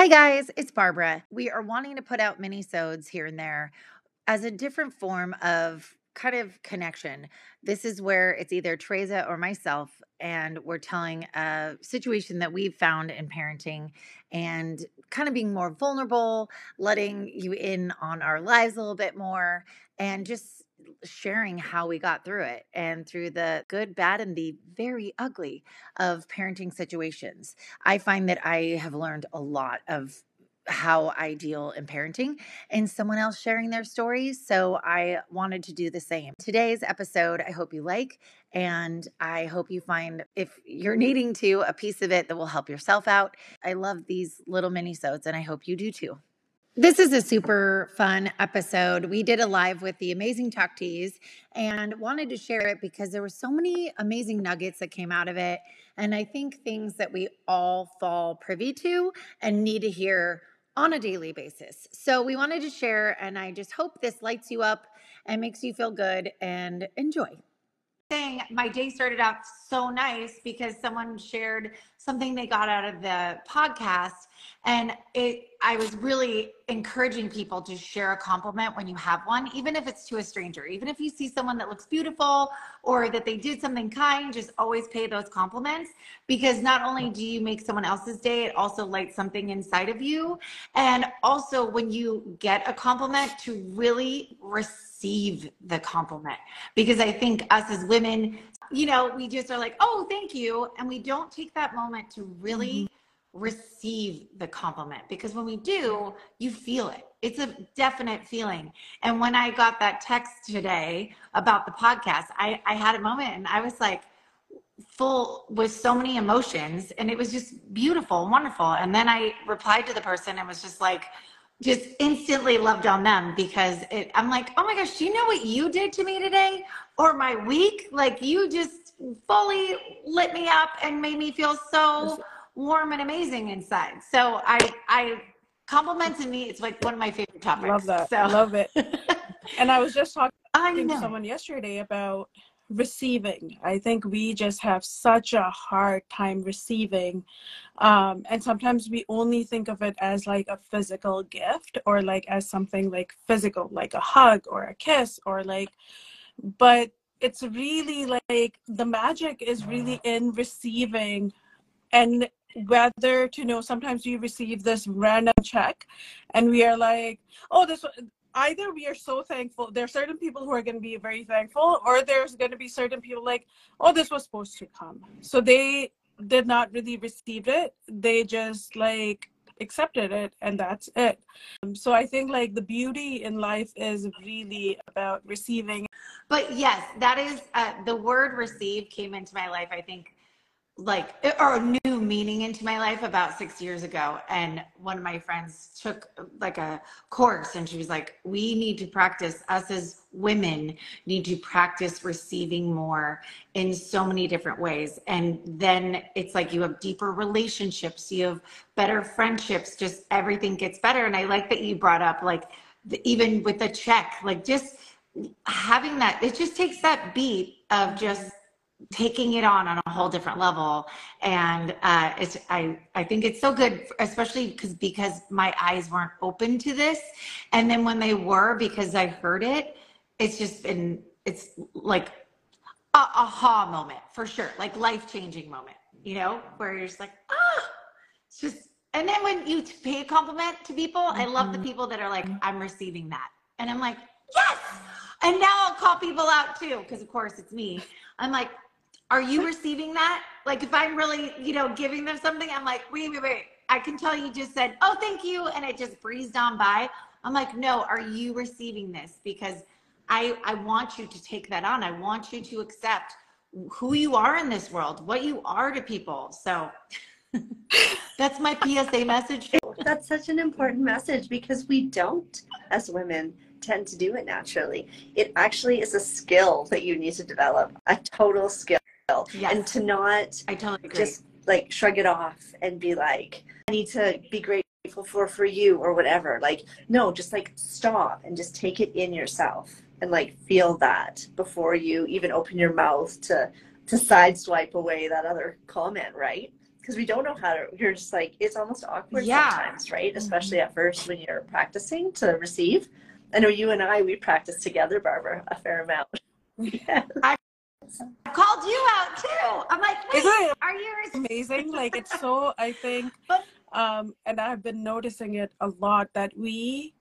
Hi guys, it's Barbara. We are wanting to put out mini-sodes here and there as a different form of kind of connection. This is where it's either Teresa or myself, and we're telling a situation that we've found in parenting and kind of being more vulnerable, letting you in on our lives a little bit more, and just sharing how we got through it and through the good, bad, and the very ugly of parenting situations. I find that I have learned a lot of how I deal in parenting and someone else sharing their stories. So I wanted to do the same. Today's episode, I hope you like, and I hope you find, if you're needing to, a piece of it that will help yourself out. I love these little mini sodes, and I hope you do too. This is a super fun episode. We did a live with the amazing Taqdees and wanted to share it because there were so many amazing nuggets that came out of it. And I think things that we all fall privy to and need to hear on a daily basis. So we wanted to share, and I just hope this lights you up and makes you feel good and enjoy thing, my day started out so nice because someone shared something they got out of the podcast. And it, I was really encouraging people to share a compliment when you have one, even if it's to a stranger, even if you see someone that looks beautiful or that they did something kind, just always pay those compliments because not only do you make someone else's day, it also lights something inside of you. And also, when you get a compliment, to really receive receive the compliment because I think us as women, you know, we just are like, oh, thank you. And we don't take that moment to really mm-hmm. receive the compliment because when we do, you feel it. It's a definite feeling. And when I got that text today about the podcast, I, I had a moment and I was like, full with so many emotions and it was just beautiful wonderful and then i replied to the person and was just like just instantly loved on them because it, I'm like, oh my gosh, do you know what you did to me today or my week? Like you just fully lit me up and made me feel so warm and amazing inside. So I, I compliments me. It's like one of my favorite topics. Love that. So. Love it. and I was just talking to someone yesterday about receiving. I think we just have such a hard time receiving. Um, and sometimes we only think of it as like a physical gift or like as something like physical, like a hug or a kiss or like, but it's really like the magic is really in receiving and whether to know sometimes we receive this random check and we are like oh this either we are so thankful there are certain people who are going to be very thankful or there's going to be certain people like oh this was supposed to come. So they did not really receive it they just like accepted it and that's it. Um, so i think like the beauty in life is really about receiving. But yes that is uh, the word receive came into my life i think like or a new meaning into my life about six years ago. And one of my friends took like a course and she was like we need to practice us as women need to practice receiving more in so many different ways. And then it's like you have deeper relationships you have better friendships just everything gets better. And i like that you brought up like the, even with the check like just having that it just takes that beat of just taking it on on a whole different level. And uh, it's I, I think it's so good especially because because my eyes weren't open to this. And then when they were because i heard it it's just been it's like a aha moment for sure. Like life-changing moment you know where you're just like ah! It's just and then when you pay a compliment to people mm-hmm. i love the mm-hmm. people that are like i'm receiving that. And i'm like yes! And now i'll call people out too because of course it's me. I'm like are you receiving that? Like if I'm really, you know, giving them something, I'm like, wait, wait, wait. I can tell you just said, oh, thank you. And it just breezed on by. I'm like, no, are you receiving this? Because I, I want you to take that on. I want you to accept who you are in this world, what you are to people. So that's my PSA message. That's such an important message because we don't, as women, tend to do it naturally. It actually is a skill that you need to develop, a total skill yes. and to not I totally agree. just like shrug it off and be like I need to be grateful for for you or whatever like no just like stop and just take it in yourself and like feel that before you even open your mouth to to sideswipe away that other comment right because we don't know how to you're just like it's almost awkward yeah. sometimes right especially mm-hmm. at first when you're practicing to receive i know you and i we practice together barbara a fair amount yeah. I called you out too. I'm like, Wait, are you amazing? Like it's so I think um and I've been noticing it a lot that we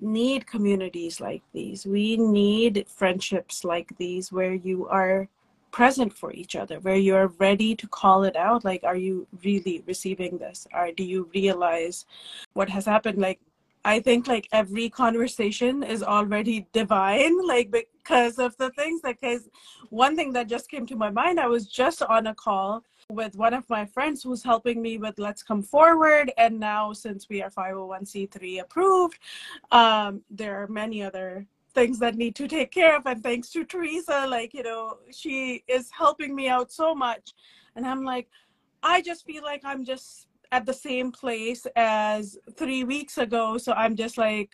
need communities like these. We need friendships like these where you are present for each other, where you're ready to call it out. Like, are you really receiving this? Or do you realize what has happened? Like, I think like every conversation is already divine, like because of the things that case one thing that just came to my mind, I was just on a call with one of my friends who's helping me with Let's Come Forward. And now, since we are 501c3 approved, um, there are many other things that need to take care of. And thanks to Teresa, like, you know, she is helping me out so much. And I'm like, I just feel like I'm just at the same place as three weeks ago. So I'm just like,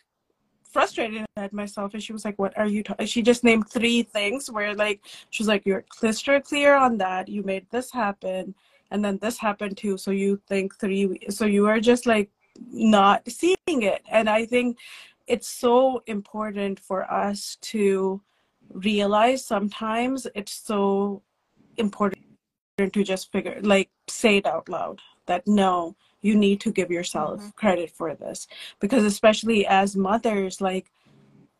frustrated at myself and she was like what are you ta-? she just named three things where like she was like you're crystal clear on that you made this happen and then this happened too so you think three so you are just like not seeing it and i think it's so important for us to realize sometimes it's so important to just figure like say it out loud that no you need to give yourself mm-hmm. credit for this. Because especially as mothers like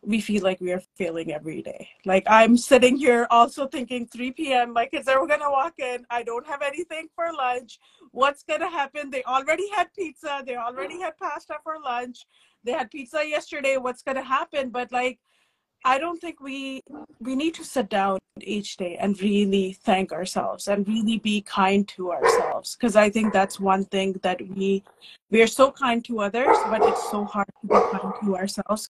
we feel like we are failing every day. Like i'm sitting here also thinking 3 p.m my kids are gonna walk in. I don't have anything for lunch. What's gonna happen? They already had pizza. They already had pasta for lunch. They had pizza yesterday. What's gonna happen? But like I don't think we we need to sit down each day and really thank ourselves and really be kind to ourselves. Because I think that's one thing that we we are so kind to others but it's so hard to be kind to ourselves.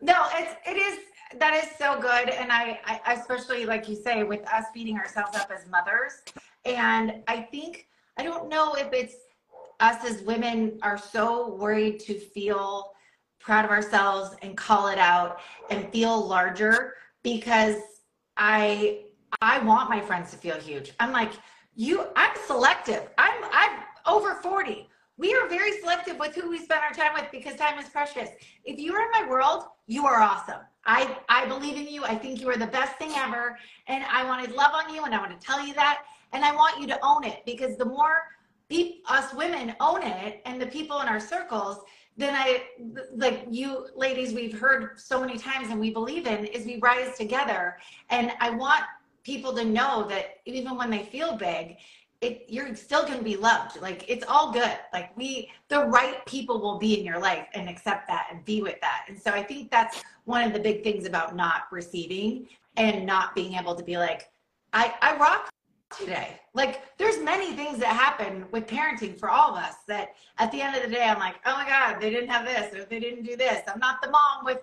No, it's it is that is so good. And I, I especially like you say with us beating ourselves up as mothers. And I think I don't know if it's us as women are so worried to feel proud of ourselves and call it out and feel larger because I I want my friends to feel huge. I'm like, you I'm selective. I'm I'm over 40. We are very selective with who we spend our time with because time is precious. If you are in my world, you are awesome. I I believe in you. I think you are the best thing ever and I want to love on you and I want to tell you that and I want you to own it because the more us women own it and the people in our circles then I like you ladies we've heard so many times and we believe in is we rise together. And I want people to know that even when they feel big it you're still going to be loved. Like it's all good. Like we the right people will be in your life and accept that and be with that. And so I think that's one of the big things about not receiving and not being able to be like I I rock today. Like there's many things that happen with parenting for all of us that at the end of the day I'm like, oh my God, they didn't have this or they didn't do this. I'm not the mom with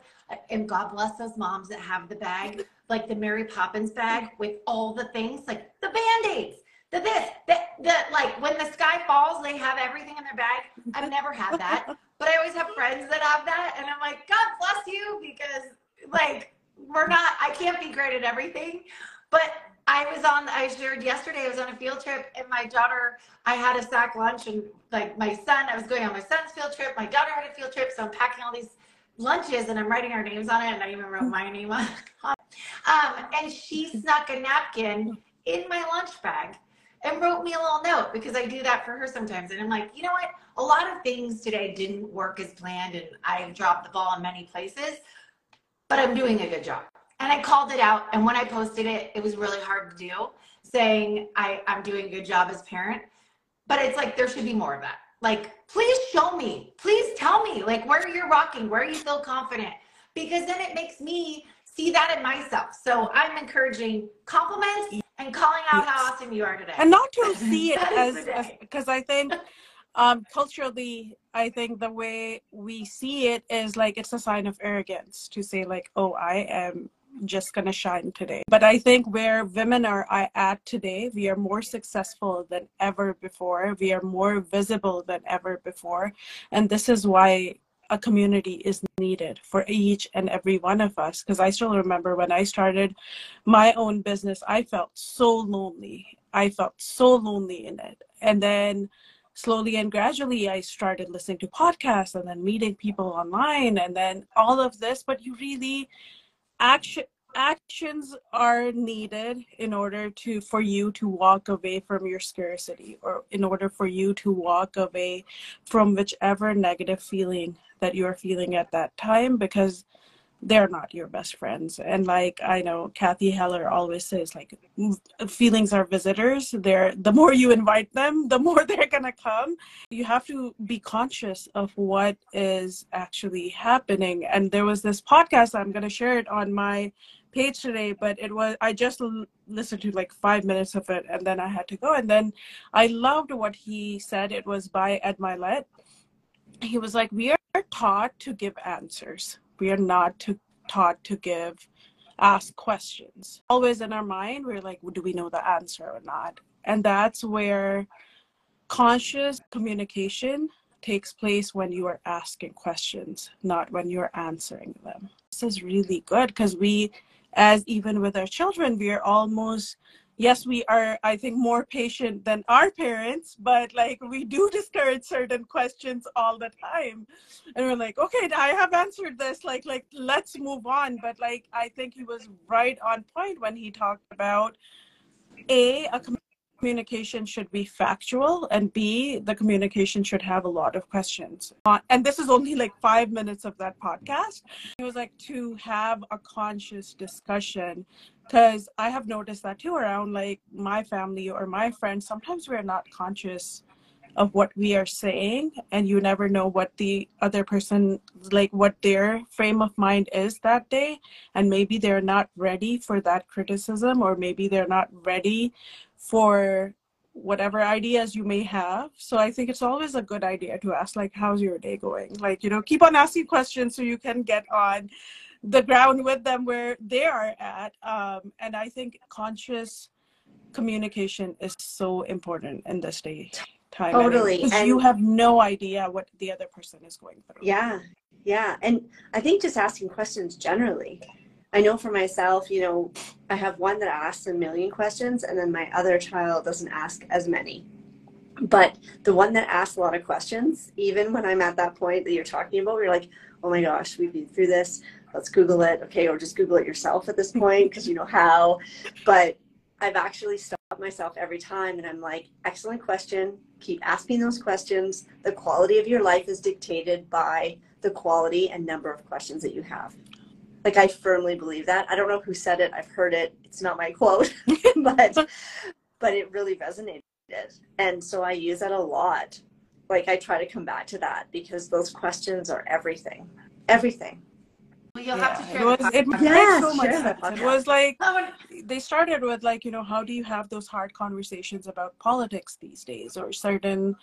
and God bless those moms that have the bag, like the Mary Poppins bag with all the things, like the band-aids, the this, the, the like when the sky falls, they have everything in their bag. I've never had that. But I always have friends that have that and I'm like, God bless you because like we're not I can't be great at everything. But I was on, I shared yesterday, I was on a field trip and my daughter, I had a sack lunch and like my son, I was going on my son's field trip. My daughter had a field trip. So I'm packing all these lunches and I'm writing our names on it. And I even wrote my name on it. Um, and she snuck a napkin in my lunch bag and wrote me a little note because I do that for her sometimes. And I'm like, you know what? A lot of things today didn't work as planned and I've dropped the ball in many places, but I'm doing a good job and I called it out. And when I posted it, it was really hard to do, saying I, I'm doing a good job as parent. But it's like there should be more of that. Like, please show me. Please tell me like where you're rocking, where you feel confident. Because then it makes me see that in myself. So I'm encouraging compliments and calling out yes. how awesome you are today. And not to see it as because I think um culturally i think the way we see it is like it's a sign of arrogance to say like oh i am just going to shine today. But I think where women are at today, we are more successful than ever before. We are more visible than ever before. And this is why a community is needed for each and every one of us. Because I still remember when I started my own business, I felt so lonely. I felt so lonely in it. and then slowly and gradually i started listening to podcasts and then meeting people online and then all of this but you really action actions are needed in order to for you to walk away from your scarcity or in order for you to walk away from whichever negative feeling that you're feeling at that time because they're not your best friends. And like i know Cathy Heller always says like mm, feelings are visitors. They're the more you invite them the more they're gonna come. You have to be conscious of what is actually happening. And there was this podcast i'm gonna share it on my page today but it was i just l- listened to like five minutes of it and then i had to go. And then i loved what he said. It was by ed mylett he was like we are taught to give answers we are not to, taught to give ask questions. Always in our mind we're like do we know the answer or not? And that's where conscious communication takes place when you are asking questions not when you're answering them. This is really good because we as even with our children we are almost yes we are i think more patient than our parents but like we do discourage certain questions all the time. And we're like okay i have answered this like like let's move on. But like i think he was right on point when he talked about a a communication should be factual and b the communication should have a lot of questions. Uh, and this is only like five minutes of that podcast. It was like to have a conscious discussion because i have noticed that too around like my family or my friends sometimes we're not conscious of what we are saying and you never know what the other person like what their frame of mind is that day and maybe they're not ready for that criticism or maybe they're not ready for whatever ideas you may have. So I think it's always a good idea to ask, like, how's your day going? Like, you know, keep on asking questions so you can get on the ground with them where they are at. Um, and I think conscious communication is so important in this day time. Totally. And you have no idea what the other person is going through. Yeah. Yeah. And I think just asking questions generally I know for myself, you know, I have one that asks a million questions, and then my other child doesn't ask as many. But the one that asks a lot of questions, even when I'm at that point that you're talking about, you're like, oh my gosh, we've been through this. Let's Google it. Okay, or just Google it yourself at this point because you know how. But I've actually stopped myself every time and I'm like, excellent question. Keep asking those questions. The quality of your life is dictated by the quality and number of questions that you have. Like I firmly believe that. I don't know who said it. I've heard it. It's not my quote, but but it really resonated. And so I use that a lot. Like I try to come back to that because those questions are everything. Everything. Well, you'll yeah. have to share. It was it yeah, so much sense. It was like they started with like you know how do you have those hard conversations about politics these days or certain,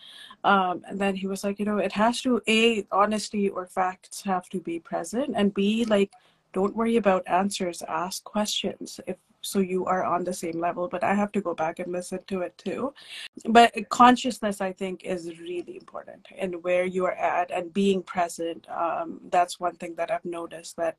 um, and then he was like you know it has to a honesty or facts have to be present and b like don't worry about answers ask questions if so you are on the same level but i have to go back and listen to it too. But consciousness i think is really important and where you are at and being present um, that's one thing that i've noticed that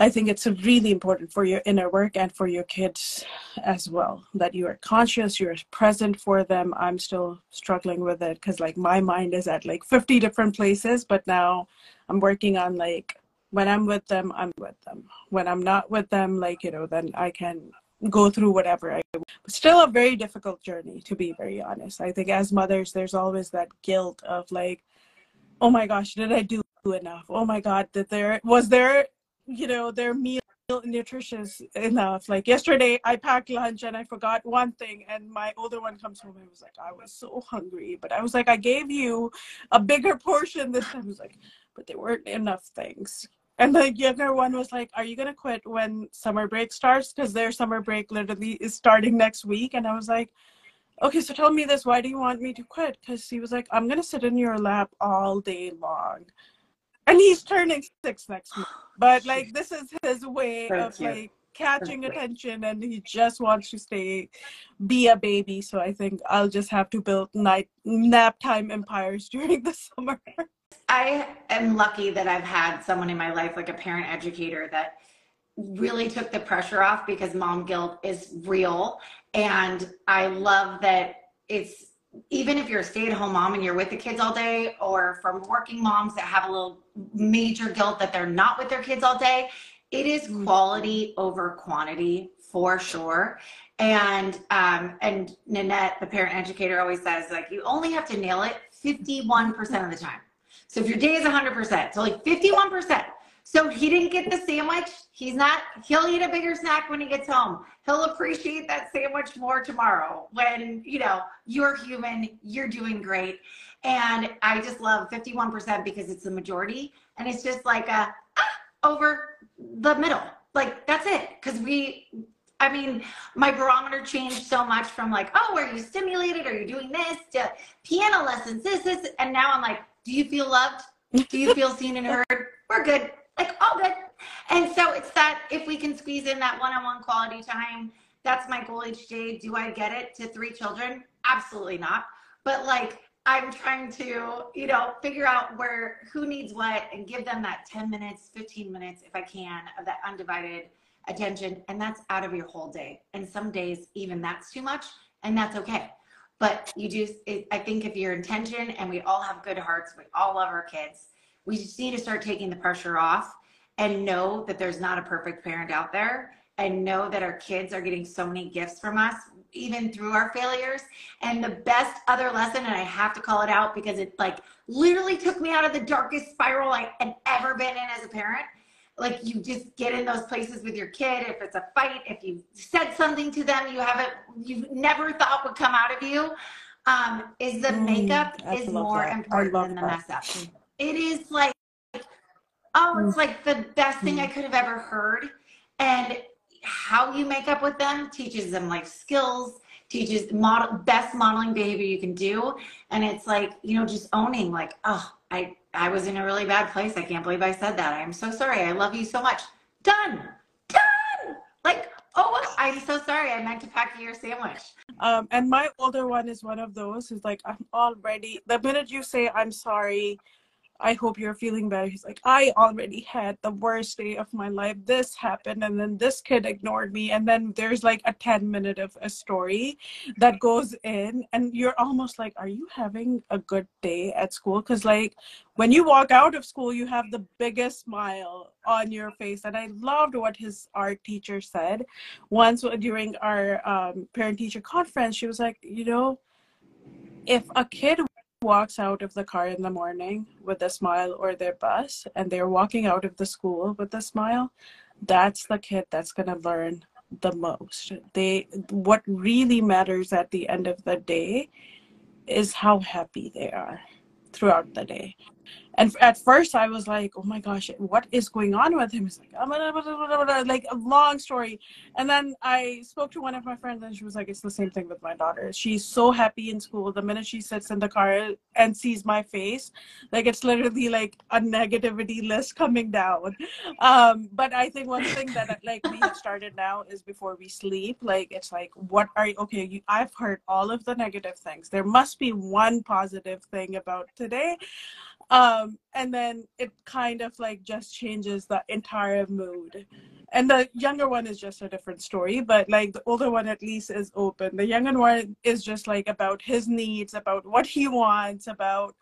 i think it's really important for your inner work and for your kids as well that you are conscious you're present for them. I'm still struggling with it because like my mind is at like 50 different places but now i'm working on like when I'm with them, I'm with them. When I'm not with them, like, you know, then I can go through whatever I still a very difficult journey to be very honest. I think as mothers there's always that guilt of like, oh my gosh, did I do enough? Oh my god, did there was there you know, their meal nutritious enough. Like yesterday I packed lunch and I forgot one thing and my older one comes home and was like, I was so hungry. But I was like, I gave you a bigger portion this time. I was like, but there weren't enough things. And the younger one was like, Are you going to quit when summer break starts? Because their summer break literally is starting next week. And I was like, Okay, so tell me this. Why do you want me to quit? Because he was like, I'm going to sit in your lap all day long. And he's turning six next month. But like, this is his way Thank of you. like catching attention and he just wants to stay be a baby so i think i'll just have to build night nap time empires during the summer I am lucky that I've had someone in my life, like a parent educator, that really took the pressure off because mom guilt is real. And I love that it's even if you're a stay-at-home mom and you're with the kids all day, or from working moms that have a little major guilt that they're not with their kids all day, it is quality over quantity for sure. And um, and Nanette, the parent educator, always says like you only have to nail it 51% of the time. So if your day is 100%, so like 51%. So he didn't get the sandwich. He's not, he'll eat a bigger snack when he gets home. He'll appreciate that sandwich more tomorrow when, you know, you're human, you're doing great. And I just love 51% because it's the majority. And it's just like a ah, over the middle. Like that's it. Cause we, I mean, my barometer changed so much from like, oh, are you stimulated? Are you doing this to piano lessons, this, this. And now I'm like, do you feel loved? Do you feel seen and heard? We're good. Like, all good. And so it's that if we can squeeze in that one on one quality time, that's my goal each day. Do I get it to three children? Absolutely not. But like, I'm trying to, you know, figure out where who needs what and give them that 10 minutes, 15 minutes, if I can, of that undivided attention. And that's out of your whole day. And some days, even that's too much, and that's okay. But you do, it, I think if your intention, and we all have good hearts, we all love our kids, we just need to start taking the pressure off and know that there's not a perfect parent out there and know that our kids are getting so many gifts from us even through our failures. And the best other lesson and i have to call it out because it like literally took me out of the darkest spiral i had ever been in as a parent like you just get in those places with your kid if it's a fight if you said something to them you haven't you never thought would come out of you um, is the mm, makeup mm, is more that. important than the that. mess up it is like oh it's mm. like the best thing mm. i could have ever heard and how you make up with them teaches them life skills teaches model best modeling behavior you can do and it's like you know just owning like oh i i was in a really bad place. I can't believe i said that. I'm so sorry. I love you so much. Done. Done. Like oh i'm so sorry. I meant to pack you your sandwich. Um and my older one is one of those who's like i'm already the minute you say i'm sorry I hope you're feeling better. He's like, I already had the worst day of my life. This happened, and then this kid ignored me. And then there's like a 10 minute of a story that goes in, and you're almost like, Are you having a good day at school? Because, like, when you walk out of school, you have the biggest smile on your face. And I loved what his art teacher said once during our um, parent teacher conference. She was like, You know, if a kid walks out of the car in the morning with a smile or their bus and they're walking out of the school with a smile that's the kid that's going to learn the most. They what really matters at the end of the day is how happy they are throughout the day and at first I was like, oh my gosh, what is going on with him? He's like, like a long story. And then I spoke to one of my friends and she was like, it's the same thing with my daughter. She's so happy in school. The minute she sits in the car and sees my face, like it's literally like a negativity list coming down. Um, but I think one thing that like we have started now is before we sleep, like it's like, what are you, okay, you, I've heard all of the negative things. There must be one positive thing about today um and then it kind of like just changes the entire mood. And the younger one is just a different story but like the older one at least is open. The younger one is just like about his needs about what he wants about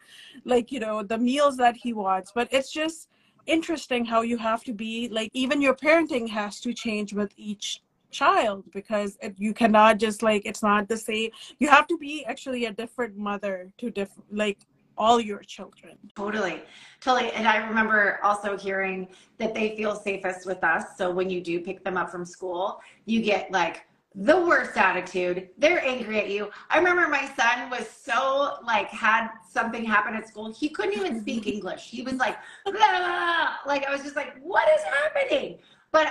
like you know the meals that he wants. But it's just interesting how you have to be like even your parenting has to change with each child because it, you cannot just like it's not the same. You have to be actually a different mother to different like all your children. Totally. Totally. And I remember also hearing that they feel safest with us. So when you do pick them up from school, you get like the worst attitude. They're angry at you. I remember my son was so like had something happen at school. He couldn't even speak English. He was like, blah, blah, blah. like I was just like, what is happening? But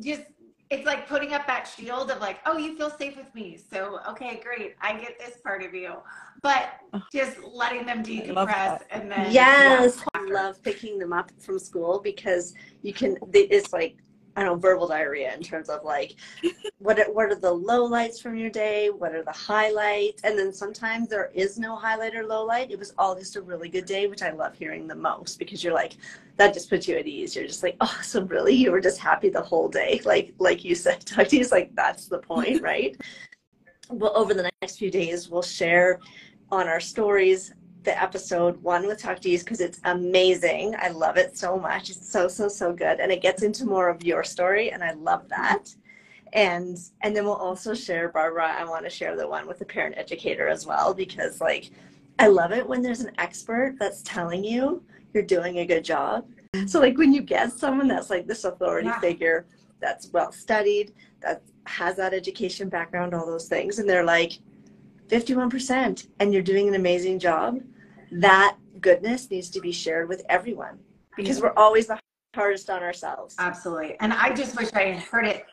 just it's like putting up that shield of like, oh, you feel safe with me. So, okay, great. I get this part of you. But just letting them decompress and then. Yes. Yeah, I love picking them up from school because you can, it's like I don't know, verbal diarrhea in terms of like, what are, what are the low lights from your day? What are the highlights? And then sometimes there is no highlight or low light. It was all just a really good day, which I love hearing the most because you're like, that just puts you at ease. You're just like, oh, so really, you were just happy the whole day, like like you said, Tati's like that's the point, right? well, over the next few days, we'll share on our stories the episode one with Taqdees because it's amazing. I love it so much. It's so so so good, and it gets into more of your story, and I love that. And and then we'll also share Barbara. I want to share the one with the parent educator as well because like I love it when there's an expert that's telling you you're doing a good job. So like when you get someone that's like this authority yeah. figure that's well studied, that has that education background, all those things, and they're like 51% and you're doing an amazing job that goodness needs to be shared with everyone because we're always the hardest on ourselves. Absolutely. And I just wish I had heard it.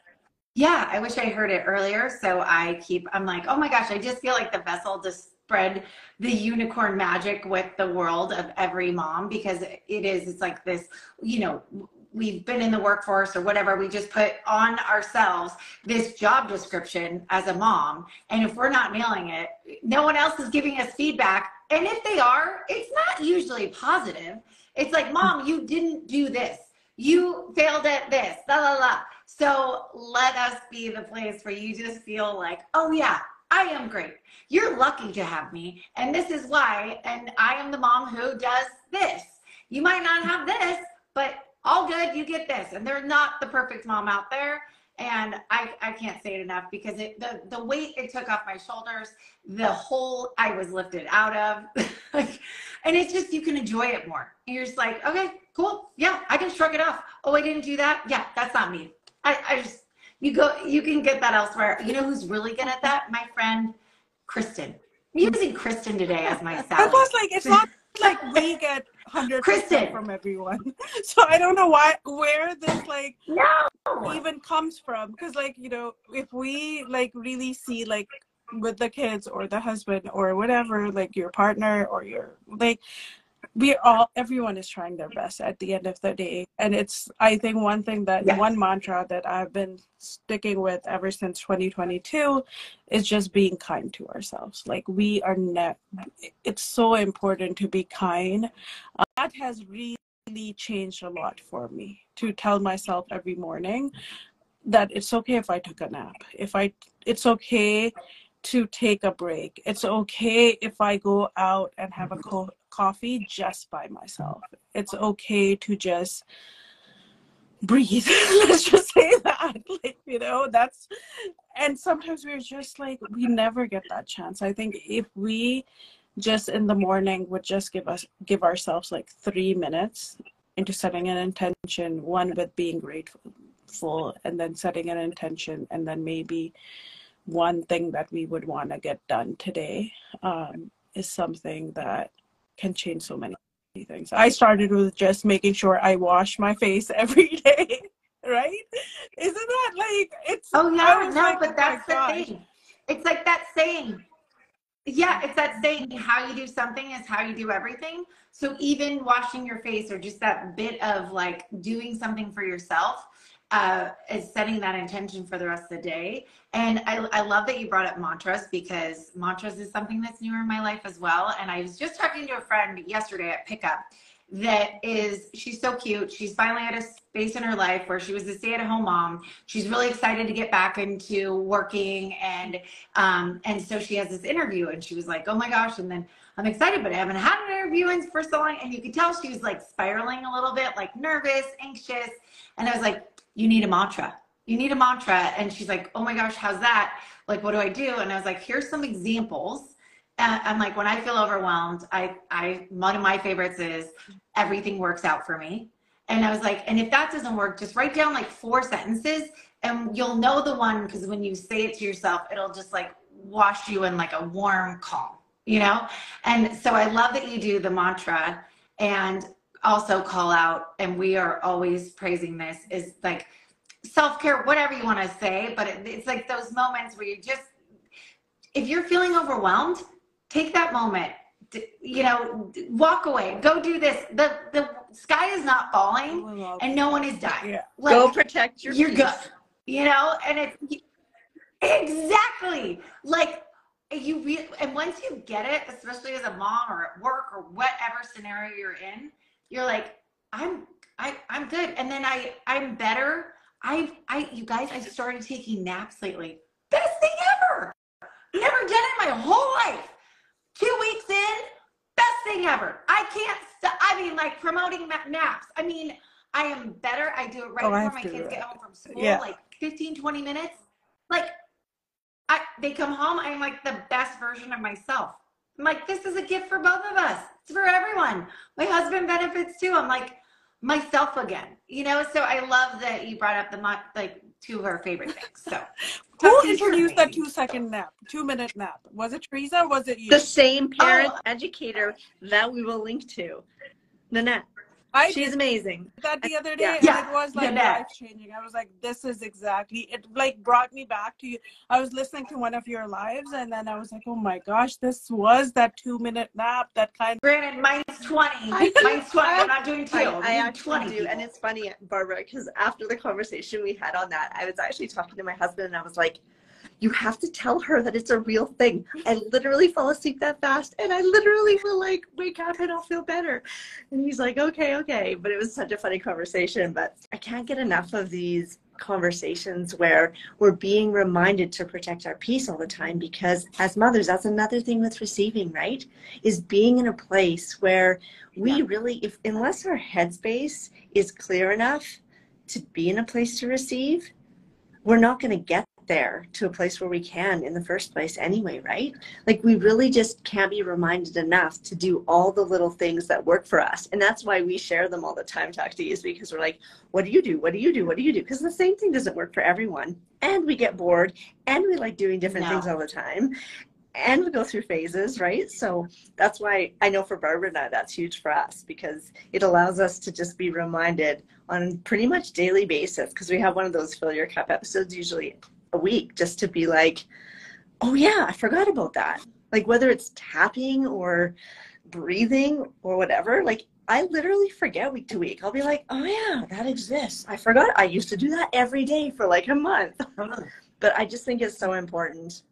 Yeah, I wish I heard it earlier. So I keep, I'm like, oh my gosh, I just feel like the vessel to spread the unicorn magic with the world of every mom because it is, it's like this, you know, we've been in the workforce or whatever we just put on ourselves this job description as a mom and if we're not nailing it no one else is giving us feedback and if they are it's not usually positive it's like mom you didn't do this you failed at this la la la so let us be the place where you just feel like oh yeah I am great. You're lucky to have me. And this is why. And I am the mom who does this. You might not have this, but all good, you get this. And they're not the perfect mom out there. And I, I can't say it enough because it, the, the weight it took off my shoulders, the hole I was lifted out of. and it's just, you can enjoy it more. And you're just like, okay, cool. Yeah, I can shrug it off. Oh, I didn't do that. Yeah, that's not me. I, I just, you go, you can get that elsewhere. You know who's really good at that? My friend, Kristen. I'm using Kristen today as my salad. It was like, it's not like we get hundred percent from everyone. So I don't know why where this like no. even comes from. Because like you know, if we like really see like with the kids or the husband or whatever, like your partner or your like we all everyone is trying their best at the end of the day and it's i think one thing that yes. one mantra that i've been sticking with ever since 2022 is just being kind to ourselves like we are not it's so important to be kind uh, that has really changed a lot for me to tell myself every morning that it's okay if i took a nap if i it's okay to take a break. It's okay if I go out and have a co- coffee just by myself. It's okay to just breathe. Let's just say that. Like, you know, that's and sometimes we're just like we never get that chance. I think if we just in the morning would just give us give ourselves like three minutes into setting an intention, one with being grateful and then setting an intention and then maybe one thing that we would want to get done today um, is something that can change so many things. I started with just making sure I wash my face every day, right? Isn't that like it's? Oh yeah, no, like, but oh that's the gosh. thing. It's like that saying. Yeah, it's that saying how you do something is how you do everything. So even washing your face or just that bit of like doing something for yourself uh, is setting that intention for the rest of the day. And I, I love that you brought up mantras because mantras is something that's newer in my life as well. And I was just talking to a friend yesterday at pickup that is she's so cute she's finally at a space in her life where she was a stay-at-home mom she's really excited to get back into working and um and so she has this interview and she was like oh my gosh and then i'm excited but i haven't had an interview in for so long and you could tell she was like spiraling a little bit like nervous anxious and i was like you need a mantra. You need a mantra. And she's like, oh my gosh, how's that? Like, what do I do? And I was like, here's some examples. And I'm like, when I feel overwhelmed, I, I, one of my favorites is everything works out for me. And I was like, and if that doesn't work, just write down like four sentences and you'll know the one because when you say it to yourself, it'll just like wash you in like a warm calm, you know? And so I love that you do the mantra. And also call out, and we are always praising this, is like self care, whatever you want to say, but it, it's like those moments where you just, if you're feeling overwhelmed, take that moment. You know, walk away. Go do this. the The sky is not falling, and no one is dying. Yeah. Like, go protect your. You're peace. good. You know, and it's exactly like you re- and once you get it especially as a mom or at work or whatever scenario you're in you're like, I'm I I'm good. And then I I'm better. I I you guys, I started taking naps lately. Best thing ever. Never done it my whole life. two weeks in, best thing ever. I can't, st- I mean, like promoting naps. I mean, I am better. I do it right oh, before my kids get home from school, yeah. like 15, 20 minutes. Like, I, they come home, I'm like the best version of myself. I'm like, this is a gift for both of us. It's for everyone. My husband benefits too. I'm like myself again, you know? So I love that you brought up the, like, two of her favorite things. So, who introduced that two second nap, two minute nap? Was it Teresa? was it you? The same parent oh. educator that we will link to, Nanette. I she's amazing. That the other day, yeah. it was like life changing. I was like, this is exactly it. Like brought me back to you. I was listening to one of your lives, and then I was like, oh my gosh, this was that two minute nap. That kind. Granted, mine's twenty. mine's twenty. I'm not doing two. I, I actually 20 do, and it's funny, Barbara, because after the conversation we had on that, I was actually talking to my husband, and I was like you have to tell her that it's a real thing. I literally fall asleep that fast and I literally will like wake up and I'll feel better. And he's like, okay, okay. But it was such a funny conversation. But I can't get enough of these conversations where we're being reminded to protect our peace all the time because as mothers that's another thing with receiving right is being in a place where we yeah. really if unless our headspace is clear enough to be in a place to receive we're not going to get there to a place where we can in the first place anyway, right? Like we really just can't be reminded enough to do all the little things that work for us. And that's why we share them all the time, Taqdees, is because we're like, what do you do? What do you do? What do you do? Because the same thing doesn't work for everyone. And we get bored and we like doing different no. things all the time and we go through phases, right? So that's why I know for Barbara and I, that's huge for us because it allows us to just be reminded on pretty much daily basis because we have one of those fill your cup episodes usually a week just to be like, oh yeah, I forgot about that. Like whether it's tapping or breathing or whatever, like I literally forget week to week. I'll be like, oh yeah, that exists. I forgot. I used to do that every day for like a month. but I just think it's so important.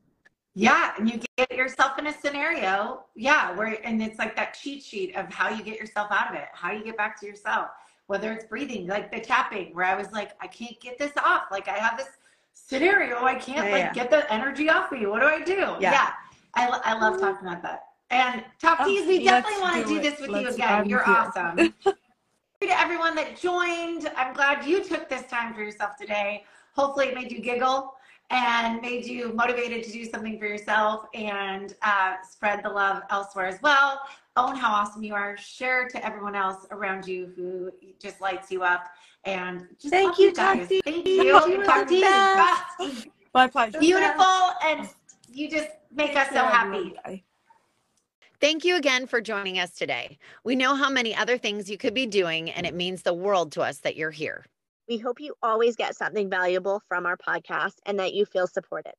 Yeah, and you get yourself in a scenario, yeah, where and it's like that cheat sheet of how you get yourself out of it, how you get back to yourself. Whether it's breathing, like the tapping, where I was like, I can't get this off. Like I have this scenario. I can't yeah, like yeah. get the energy off me. What do I do? Yeah. yeah. I, I love talking about that. And Top oh, Teas, we definitely want to do, do this with let's you again. You're awesome. to everyone that joined, I'm glad you took this time for yourself today. Hopefully it made you giggle and made you motivated to do something for yourself and uh, spread the love elsewhere as well. Own how awesome you are. Share to everyone else around you who just lights you up. And just thank you, Tati. Thank you, Tati. My pleasure. Beautiful, and you just make us so happy. Thank you again for joining us today. We know how many other things you could be doing, and it means the world to us that you're here. We hope you always get something valuable from our podcast and that you feel supported.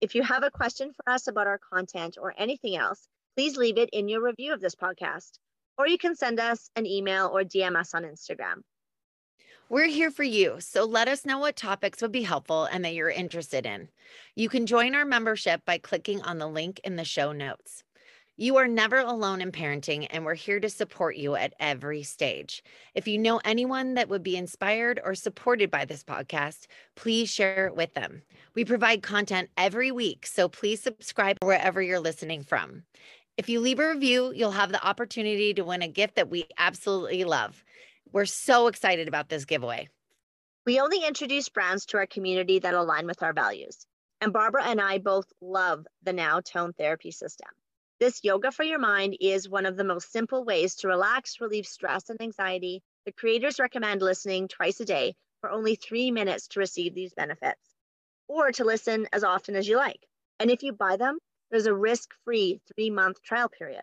If you have a question for us about our content or anything else, please leave it in your review of this podcast, or you can send us an email or DM us on Instagram. We're here for you, so let us know what topics would be helpful and that you're interested in. You can join our membership by clicking on the link in the show notes. You are never alone in parenting, and we're here to support you at every stage. If you know anyone that would be inspired or supported by this podcast, please share it with them. We provide content every week, so please subscribe wherever you're listening from. If you leave a review, you'll have the opportunity to win a gift that we absolutely love. We're so excited about this giveaway. We only introduce brands to our community that align with our values. And Barbara and I both love the Now Tone Therapy System. This yoga for your mind is one of the most simple ways to relax, relieve stress and anxiety. The creators recommend listening twice a day for only three minutes to receive these benefits, or to listen as often as you like. And if you buy them, there's a risk free three month trial period.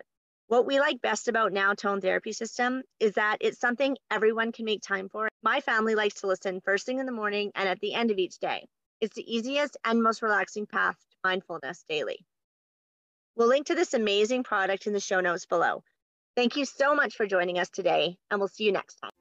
What we like best about Now Tone Therapy System is that it's something everyone can make time for. My family likes to listen first thing in the morning and at the end of each day. It's the easiest and most relaxing path to mindfulness daily. We'll link to this amazing product in the show notes below. Thank you so much for joining us today, and we'll see you next time.